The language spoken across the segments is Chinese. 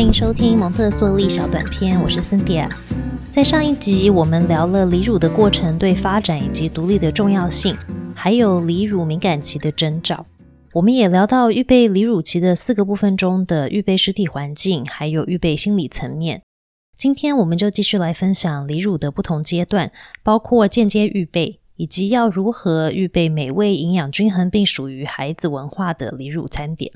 欢迎收听蒙特梭利小短片，我是森迪。在上一集，我们聊了离乳的过程对发展以及独立的重要性，还有离乳敏感期的征兆。我们也聊到预备离乳期的四个部分中的预备实体环境，还有预备心理层面。今天我们就继续来分享离乳的不同阶段，包括间接预备，以及要如何预备美味、营养均衡并属于孩子文化的离乳餐点。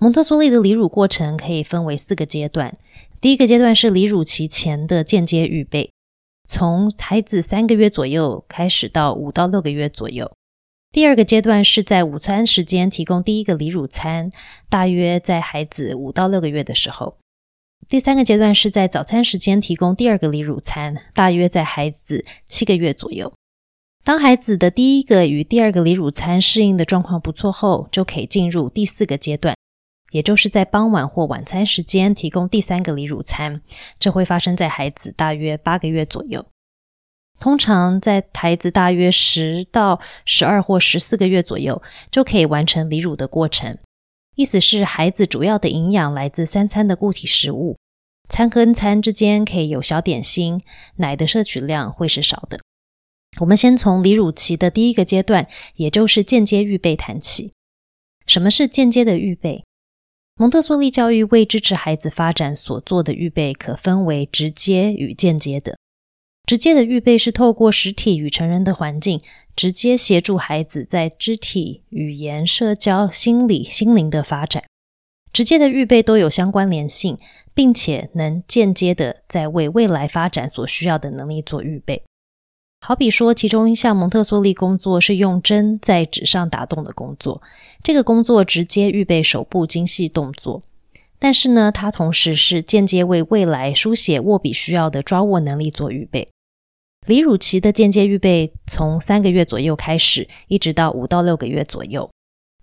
蒙特梭利的离乳过程可以分为四个阶段。第一个阶段是离乳期前的间接预备，从孩子三个月左右开始到五到六个月左右。第二个阶段是在午餐时间提供第一个离乳餐，大约在孩子五到六个月的时候。第三个阶段是在早餐时间提供第二个离乳餐，大约在孩子七个月左右。当孩子的第一个与第二个离乳餐适应的状况不错后，就可以进入第四个阶段。也就是在傍晚或晚餐时间提供第三个离乳餐，这会发生在孩子大约八个月左右。通常在孩子大约十到十二或十四个月左右，就可以完成离乳的过程。意思是孩子主要的营养来自三餐的固体食物，餐跟餐之间可以有小点心，奶的摄取量会是少的。我们先从离乳期的第一个阶段，也就是间接预备谈起。什么是间接的预备？蒙特梭利教育为支持孩子发展所做的预备，可分为直接与间接的。直接的预备是透过实体与成人的环境，直接协助孩子在肢体、语言、社交、心理、心灵的发展。直接的预备都有相关联性，并且能间接的在为未来发展所需要的能力做预备。好比说，其中一项蒙特梭利工作是用针在纸上打洞的工作。这个工作直接预备手部精细动作，但是呢，它同时是间接为未来书写握笔需要的抓握能力做预备。离乳期的间接预备从三个月左右开始，一直到五到六个月左右，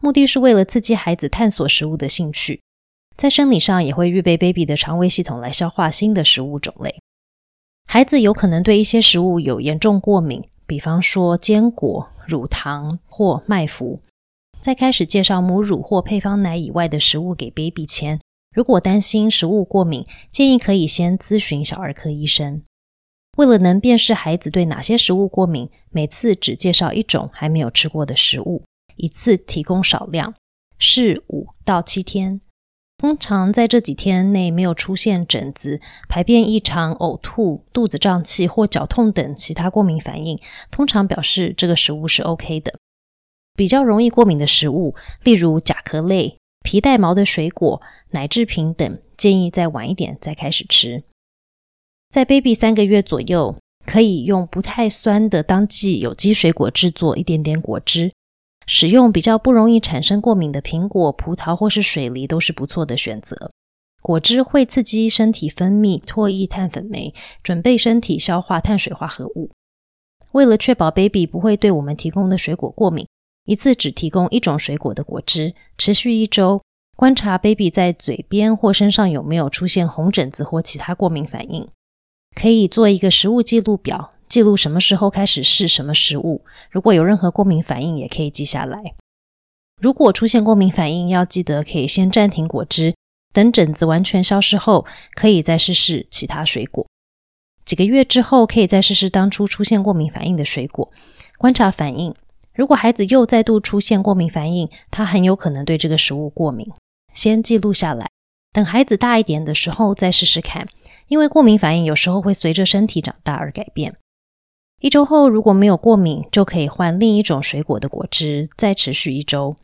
目的是为了刺激孩子探索食物的兴趣。在生理上也会预备 baby 的肠胃系统来消化新的食物种类。孩子有可能对一些食物有严重过敏，比方说坚果、乳糖或麦麸。在开始介绍母乳或配方奶以外的食物给 baby 前，如果担心食物过敏，建议可以先咨询小儿科医生。为了能辨识孩子对哪些食物过敏，每次只介绍一种还没有吃过的食物，一次提供少量，试五到七天。通常在这几天内没有出现疹子、排便异常、呕吐、肚子胀气或绞痛等其他过敏反应，通常表示这个食物是 OK 的。比较容易过敏的食物，例如甲壳类、皮带毛的水果、奶制品等，建议再晚一点再开始吃。在 baby 三个月左右，可以用不太酸的当季有机水果制作一点点果汁。使用比较不容易产生过敏的苹果、葡萄或是水梨都是不错的选择。果汁会刺激身体分泌唾液碳粉酶，准备身体消化碳水化合物。为了确保 baby 不会对我们提供的水果过敏，一次只提供一种水果的果汁，持续一周，观察 baby 在嘴边或身上有没有出现红疹子或其他过敏反应。可以做一个食物记录表。记录什么时候开始试什么食物，如果有任何过敏反应，也可以记下来。如果出现过敏反应，要记得可以先暂停果汁，等疹子完全消失后，可以再试试其他水果。几个月之后，可以再试试当初出现过敏反应的水果，观察反应。如果孩子又再度出现过敏反应，他很有可能对这个食物过敏。先记录下来，等孩子大一点的时候再试试看，因为过敏反应有时候会随着身体长大而改变。一周后，如果没有过敏，就可以换另一种水果的果汁，再持续一周。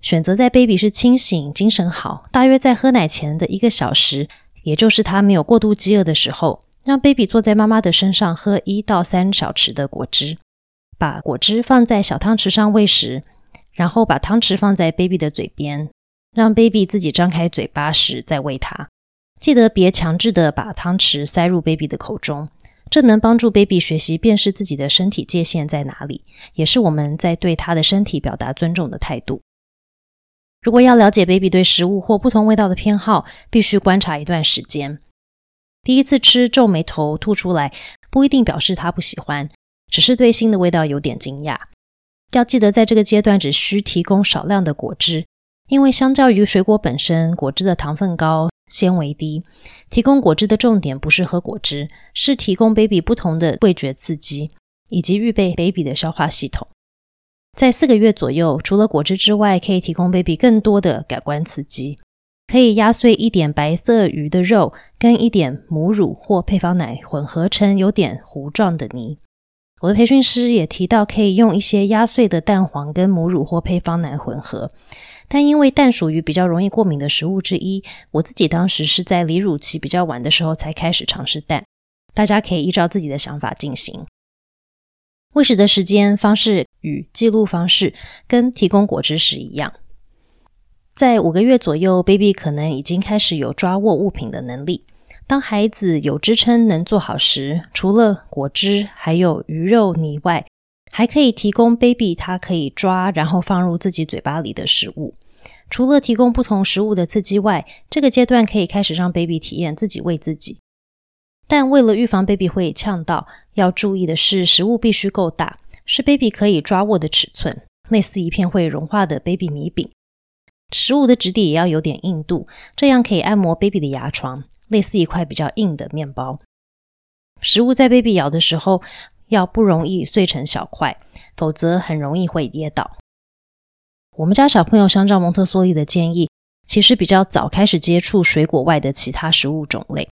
选择在 baby 是清醒、精神好，大约在喝奶前的一个小时，也就是他没有过度饥饿的时候，让 baby 坐在妈妈的身上喝一到三小匙的果汁，把果汁放在小汤匙上喂食，然后把汤匙放在 baby 的嘴边，让 baby 自己张开嘴巴时再喂他。记得别强制的把汤匙塞入 baby 的口中。这能帮助 baby 学习辨识自己的身体界限在哪里，也是我们在对他的身体表达尊重的态度。如果要了解 baby 对食物或不同味道的偏好，必须观察一段时间。第一次吃皱眉头、吐出来，不一定表示他不喜欢，只是对新的味道有点惊讶。要记得，在这个阶段只需提供少量的果汁，因为相较于水果本身，果汁的糖分高，纤维低。提供果汁的重点不是喝果汁，是提供 baby 不同的味觉刺激，以及预备 baby 的消化系统。在四个月左右，除了果汁之外，可以提供 baby 更多的感官刺激。可以压碎一点白色鱼的肉，跟一点母乳或配方奶混合成有点糊状的泥。我的培训师也提到，可以用一些压碎的蛋黄跟母乳或配方奶混合。但因为蛋属于比较容易过敏的食物之一，我自己当时是在离乳期比较晚的时候才开始尝试蛋。大家可以依照自己的想法进行。喂食的时间方式与记录方式跟提供果汁时一样。在五个月左右，baby 可能已经开始有抓握物品的能力。当孩子有支撑能做好时，除了果汁，还有鱼肉泥外，还可以提供 baby 他可以抓，然后放入自己嘴巴里的食物。除了提供不同食物的刺激外，这个阶段可以开始让 baby 体验自己喂自己。但为了预防 baby 会呛到，要注意的是，食物必须够大，是 baby 可以抓握的尺寸，类似一片会融化的 baby 米饼。食物的质地也要有点硬度，这样可以按摩 baby 的牙床，类似一块比较硬的面包。食物在 baby 咬的时候要不容易碎成小块，否则很容易会跌倒。我们家小朋友相照蒙特梭利的建议，其实比较早开始接触水果外的其他食物种类。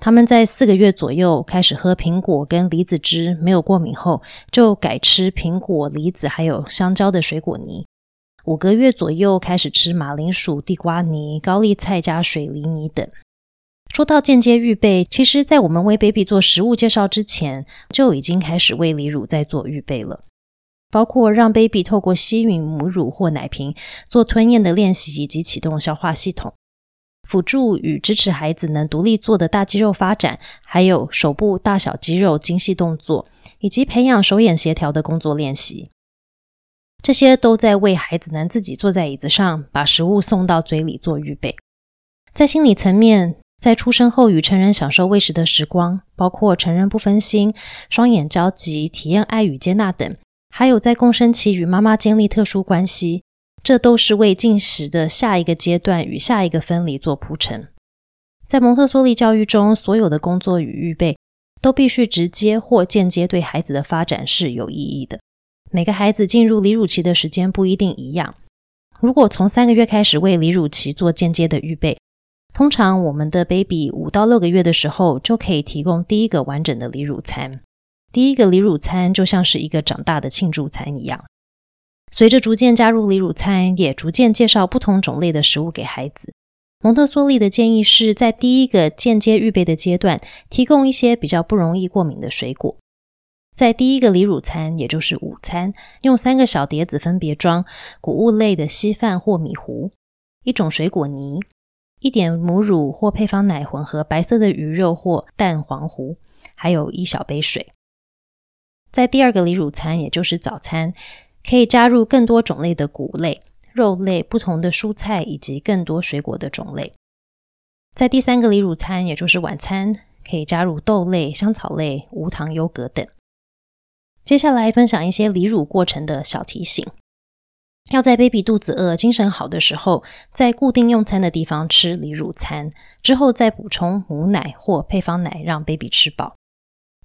他们在四个月左右开始喝苹果跟梨子汁，没有过敏后，就改吃苹果、梨子还有香蕉的水果泥。五个月左右开始吃马铃薯、地瓜泥、高丽菜加水梨泥等。说到间接预备，其实，在我们为 baby 做食物介绍之前，就已经开始为离乳在做预备了，包括让 baby 透过吸吮母乳或奶瓶做吞咽的练习，以及启动消化系统，辅助与支持孩子能独立做的大肌肉发展，还有手部大小肌肉精细动作，以及培养手眼协调的工作练习。这些都在为孩子能自己坐在椅子上，把食物送到嘴里做预备。在心理层面，在出生后与成人享受喂食的时光，包括成人不分心、双眼交集、体验爱与接纳等，还有在共生期与妈妈建立特殊关系，这都是为进食的下一个阶段与下一个分离做铺陈。在蒙特梭利教育中，所有的工作与预备都必须直接或间接对孩子的发展是有意义的。每个孩子进入离乳期的时间不一定一样。如果从三个月开始为离乳期做间接的预备，通常我们的 baby 五到六个月的时候就可以提供第一个完整的离乳餐。第一个离乳餐就像是一个长大的庆祝餐一样。随着逐渐加入离乳餐，也逐渐介绍不同种类的食物给孩子。蒙特梭利的建议是在第一个间接预备的阶段，提供一些比较不容易过敏的水果。在第一个离乳餐，也就是午餐，用三个小碟子分别装谷物类的稀饭或米糊，一种水果泥，一点母乳或配方奶混合白色的鱼肉或蛋黄糊，还有一小杯水。在第二个离乳餐，也就是早餐，可以加入更多种类的谷类、肉类、不同的蔬菜以及更多水果的种类。在第三个离乳餐，也就是晚餐，可以加入豆类、香草类、无糖优格等。接下来分享一些离乳过程的小提醒：要在 baby 肚子饿、精神好的时候，在固定用餐的地方吃离乳餐，之后再补充母奶或配方奶，让 baby 吃饱。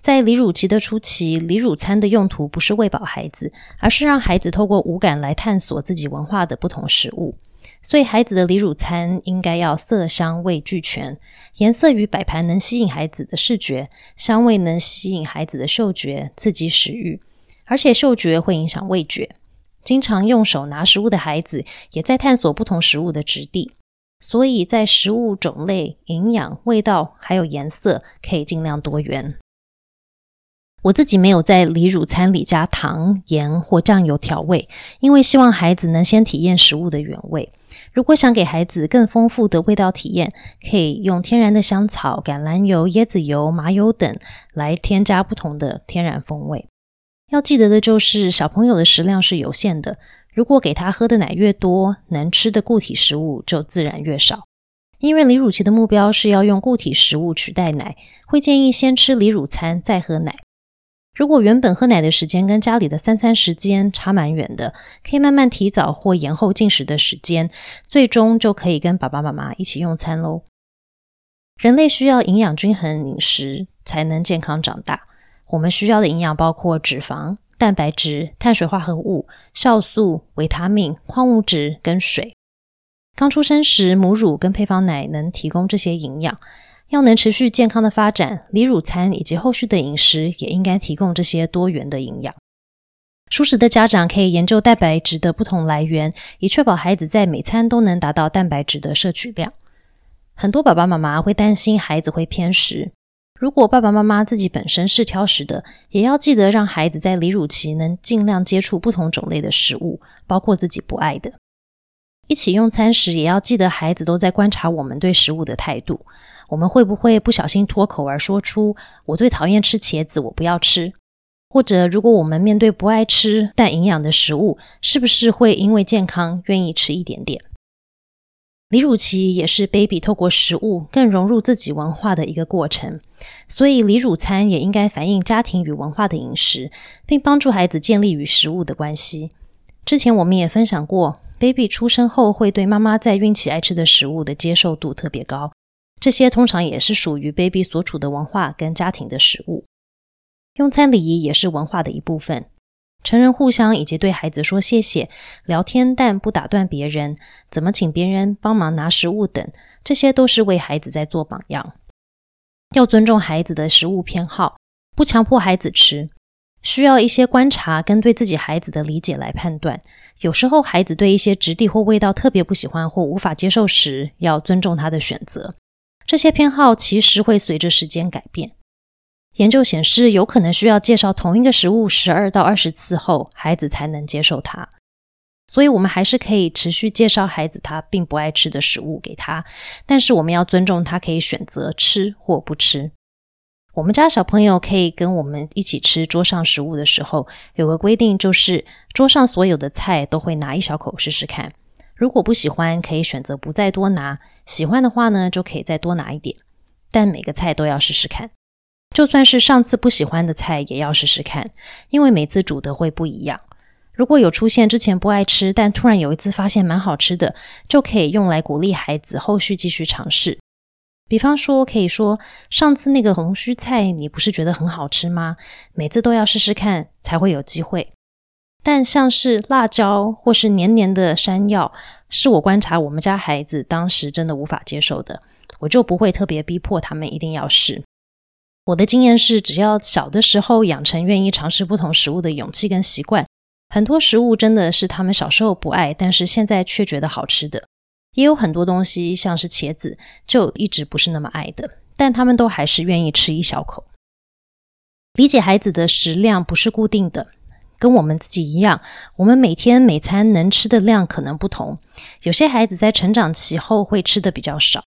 在离乳期的初期，离乳餐的用途不是喂饱孩子，而是让孩子透过五感来探索自己文化的不同食物。所以，孩子的离乳餐应该要色香味俱全，颜色与摆盘能吸引孩子的视觉，香味能吸引孩子的嗅觉，刺激食欲。而且，嗅觉会影响味觉。经常用手拿食物的孩子，也在探索不同食物的质地。所以在食物种类、营养、味道还有颜色，可以尽量多元。我自己没有在离乳餐里加糖、盐或酱油调味，因为希望孩子能先体验食物的原味。如果想给孩子更丰富的味道体验，可以用天然的香草、橄榄油、椰子油、麻油等来添加不同的天然风味。要记得的就是，小朋友的食量是有限的。如果给他喝的奶越多，能吃的固体食物就自然越少。因为离乳期的目标是要用固体食物取代奶，会建议先吃离乳餐再喝奶。如果原本喝奶的时间跟家里的三餐时间差蛮远的，可以慢慢提早或延后进食的时间，最终就可以跟爸爸妈妈一起用餐喽。人类需要营养均衡饮食才能健康长大。我们需要的营养包括脂肪、蛋白质、碳水化合物、酵素、维他命、矿物质跟水。刚出生时，母乳跟配方奶能提供这些营养。要能持续健康的发展，离乳餐以及后续的饮食也应该提供这些多元的营养。熟食的家长可以研究蛋白质的不同来源，以确保孩子在每餐都能达到蛋白质的摄取量。很多爸爸妈妈会担心孩子会偏食，如果爸爸妈妈自己本身是挑食的，也要记得让孩子在离乳期能尽量接触不同种类的食物，包括自己不爱的。一起用餐时，也要记得孩子都在观察我们对食物的态度。我们会不会不小心脱口而说出“我最讨厌吃茄子，我不要吃”？或者，如果我们面对不爱吃但营养的食物，是不是会因为健康愿意吃一点点？离乳期也是 baby 透过食物更融入自己文化的一个过程，所以离乳餐也应该反映家庭与文化的饮食，并帮助孩子建立与食物的关系。之前我们也分享过，baby 出生后会对妈妈在孕期爱吃的食物的接受度特别高。这些通常也是属于 baby 所处的文化跟家庭的食物。用餐礼仪也是文化的一部分。成人互相以及对孩子说谢谢、聊天但不打断别人、怎么请别人帮忙拿食物等，这些都是为孩子在做榜样。要尊重孩子的食物偏好，不强迫孩子吃，需要一些观察跟对自己孩子的理解来判断。有时候孩子对一些质地或味道特别不喜欢或无法接受时，要尊重他的选择。这些偏好其实会随着时间改变。研究显示，有可能需要介绍同一个食物十二到二十次后，孩子才能接受它。所以，我们还是可以持续介绍孩子他并不爱吃的食物给他，但是我们要尊重他可以选择吃或不吃。我们家小朋友可以跟我们一起吃桌上食物的时候，有个规定就是桌上所有的菜都会拿一小口试试看。如果不喜欢，可以选择不再多拿；喜欢的话呢，就可以再多拿一点。但每个菜都要试试看，就算是上次不喜欢的菜，也要试试看，因为每次煮的会不一样。如果有出现之前不爱吃，但突然有一次发现蛮好吃的，就可以用来鼓励孩子后续继续尝试。比方说，可以说上次那个红须菜，你不是觉得很好吃吗？每次都要试试看，才会有机会。但像是辣椒或是黏黏的山药，是我观察我们家孩子当时真的无法接受的，我就不会特别逼迫他们一定要试。我的经验是，只要小的时候养成愿意尝试不同食物的勇气跟习惯，很多食物真的是他们小时候不爱，但是现在却觉得好吃的。也有很多东西，像是茄子，就一直不是那么爱的，但他们都还是愿意吃一小口。理解孩子的食量不是固定的。跟我们自己一样，我们每天每餐能吃的量可能不同。有些孩子在成长期后会吃的比较少。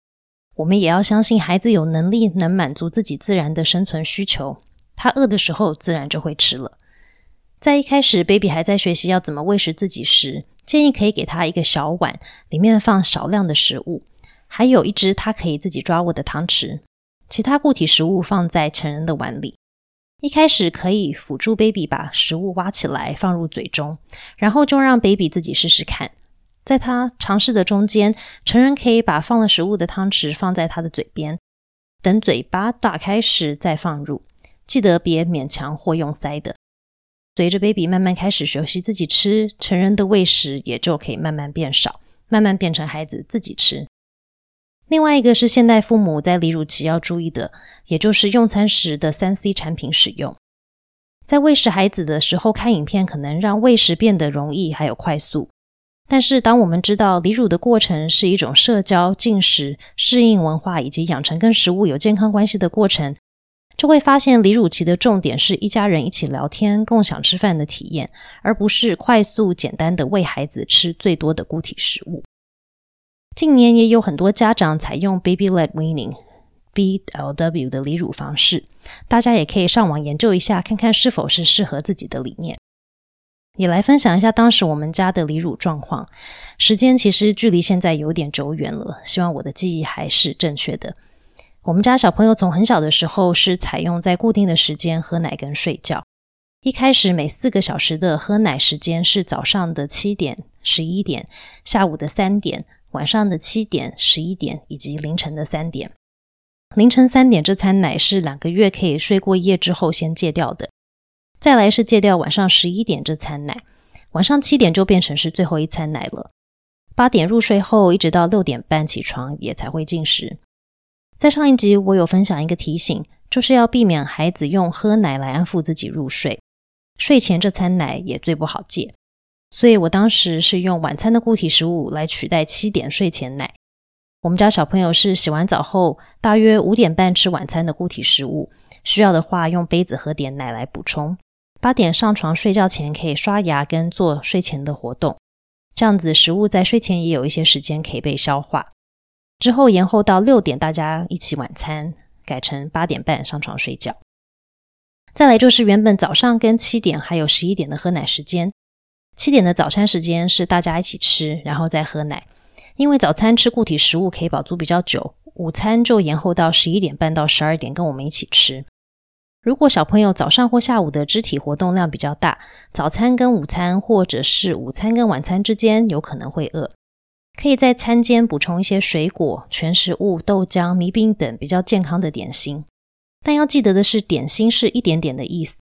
我们也要相信孩子有能力能满足自己自然的生存需求。他饿的时候自然就会吃了。在一开始，baby 还在学习要怎么喂食自己时，建议可以给他一个小碗，里面放少量的食物，还有一只他可以自己抓握的汤匙，其他固体食物放在成人的碗里。一开始可以辅助 baby 把食物挖起来放入嘴中，然后就让 baby 自己试试看。在他尝试的中间，成人可以把放了食物的汤匙放在他的嘴边，等嘴巴打开时再放入。记得别勉强或用塞的。随着 baby 慢慢开始学习自己吃，成人的喂食也就可以慢慢变少，慢慢变成孩子自己吃。另外一个是现代父母在离乳期要注意的，也就是用餐时的三 C 产品使用。在喂食孩子的时候看影片，可能让喂食变得容易还有快速。但是当我们知道离乳的过程是一种社交、进食、适应文化以及养成跟食物有健康关系的过程，就会发现离乳期的重点是一家人一起聊天、共享吃饭的体验，而不是快速简单的喂孩子吃最多的固体食物。近年也有很多家长采用 baby-led weaning（BLW） 的离乳方式，大家也可以上网研究一下，看看是否是适合自己的理念。也来分享一下当时我们家的离乳状况。时间其实距离现在有点久远了，希望我的记忆还是正确的。我们家小朋友从很小的时候是采用在固定的时间喝奶跟睡觉。一开始每四个小时的喝奶时间是早上的七点、十一点，下午的三点。晚上的七点、十一点以及凌晨的三点，凌晨三点这餐奶是两个月可以睡过夜之后先戒掉的。再来是戒掉晚上十一点这餐奶，晚上七点就变成是最后一餐奶了。八点入睡后，一直到六点半起床也才会进食。在上一集我有分享一个提醒，就是要避免孩子用喝奶来安抚自己入睡。睡前这餐奶也最不好戒，所以我当时是用晚餐的固体食物来取代七点睡前奶。我们家小朋友是洗完澡后，大约五点半吃晚餐的固体食物，需要的话用杯子喝点奶来补充。八点上床睡觉前可以刷牙跟做睡前的活动，这样子食物在睡前也有一些时间可以被消化。之后延后到六点大家一起晚餐，改成八点半上床睡觉。再来就是原本早上跟七点还有十一点的喝奶时间，七点的早餐时间是大家一起吃，然后再喝奶。因为早餐吃固体食物可以饱足比较久，午餐就延后到十一点半到十二点跟我们一起吃。如果小朋友早上或下午的肢体活动量比较大，早餐跟午餐或者是午餐跟晚餐之间有可能会饿，可以在餐间补充一些水果、全食物、豆浆、米饼等比较健康的点心。但要记得的是，点心是一点点的意思，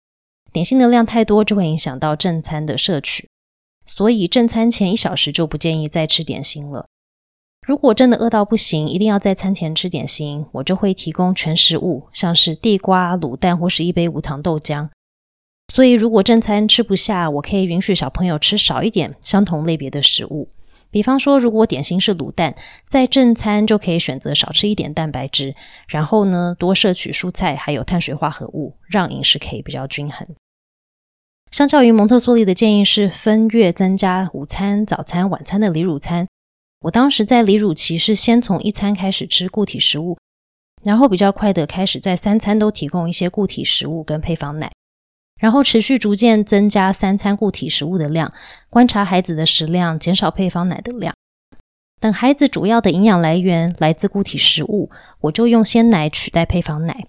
点心的量太多就会影响到正餐的摄取，所以正餐前一小时就不建议再吃点心了。如果真的饿到不行，一定要在餐前吃点心，我就会提供全食物，像是地瓜、卤蛋或是一杯无糖豆浆。所以如果正餐吃不下，我可以允许小朋友吃少一点相同类别的食物。比方说，如果点心是卤蛋，在正餐就可以选择少吃一点蛋白质，然后呢多摄取蔬菜还有碳水化合物，让饮食可以比较均衡。相较于蒙特梭利的建议是分月增加午餐、早餐、晚餐的离乳餐。我当时在离乳期是先从一餐开始吃固体食物，然后比较快的开始在三餐都提供一些固体食物跟配方奶，然后持续逐渐增加三餐固体食物的量，观察孩子的食量，减少配方奶的量。等孩子主要的营养来源来自固体食物，我就用鲜奶取代配方奶。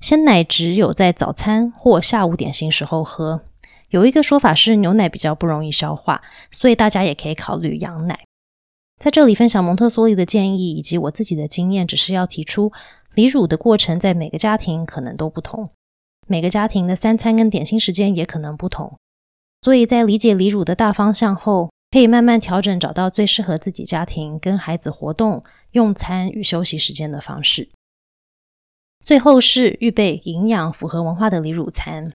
鲜奶只有在早餐或下午点心时候喝。有一个说法是牛奶比较不容易消化，所以大家也可以考虑羊奶。在这里分享蒙特梭利的建议以及我自己的经验，只是要提出离乳的过程在每个家庭可能都不同，每个家庭的三餐跟点心时间也可能不同，所以在理解离乳的大方向后，可以慢慢调整，找到最适合自己家庭跟孩子活动、用餐与休息时间的方式。最后是预备营养符合文化的离乳餐。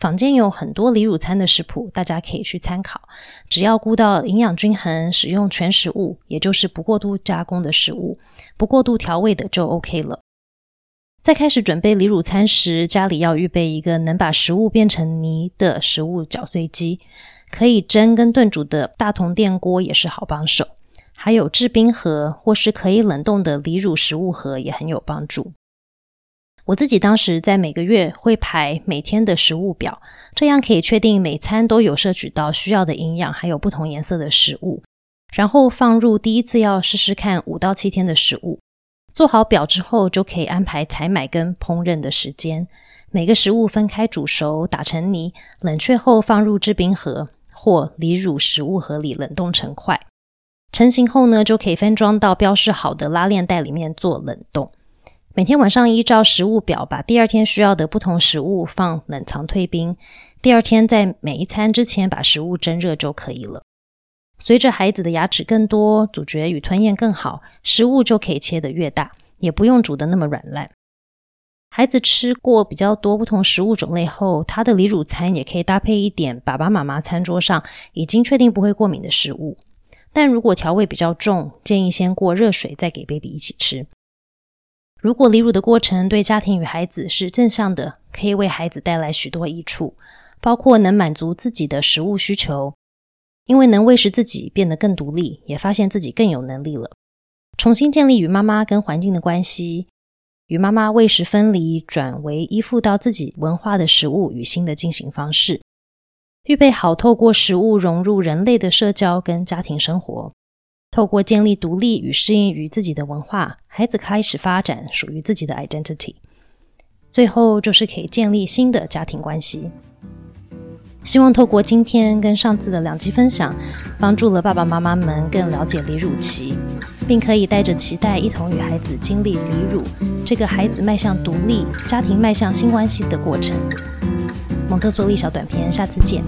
坊间有很多离乳餐的食谱，大家可以去参考。只要顾到营养均衡，使用全食物，也就是不过度加工的食物，不过度调味的就 OK 了。在开始准备离乳餐时，家里要预备一个能把食物变成泥的食物搅碎机，可以蒸跟炖煮的大同电锅也是好帮手。还有制冰盒或是可以冷冻的离乳食物盒也很有帮助。我自己当时在每个月会排每天的食物表，这样可以确定每餐都有摄取到需要的营养，还有不同颜色的食物，然后放入第一次要试试看五到七天的食物。做好表之后，就可以安排采买跟烹饪的时间。每个食物分开煮熟，打成泥，冷却后放入制冰盒或离乳食物盒里冷冻成块。成型后呢，就可以分装到标示好的拉链袋里面做冷冻。每天晚上依照食物表，把第二天需要的不同食物放冷藏退冰。第二天在每一餐之前把食物蒸热就可以了。随着孩子的牙齿更多，咀嚼与吞咽更好，食物就可以切得越大，也不用煮得那么软烂。孩子吃过比较多不同食物种类后，他的离乳餐也可以搭配一点爸爸妈妈餐桌上已经确定不会过敏的食物。但如果调味比较重，建议先过热水再给 baby 一起吃。如果离乳的过程对家庭与孩子是正向的，可以为孩子带来许多益处，包括能满足自己的食物需求，因为能喂食自己变得更独立，也发现自己更有能力了。重新建立与妈妈跟环境的关系，与妈妈喂食分离，转为依附到自己文化的食物与新的进行方式，预备好透过食物融入人类的社交跟家庭生活。透过建立独立与适应于自己的文化，孩子开始发展属于自己的 identity。最后就是可以建立新的家庭关系。希望透过今天跟上次的两集分享，帮助了爸爸妈妈们更了解离乳期，并可以带着期待一同与孩子经历离乳这个孩子迈向独立、家庭迈向新关系的过程。蒙特梭利小短片，下次见。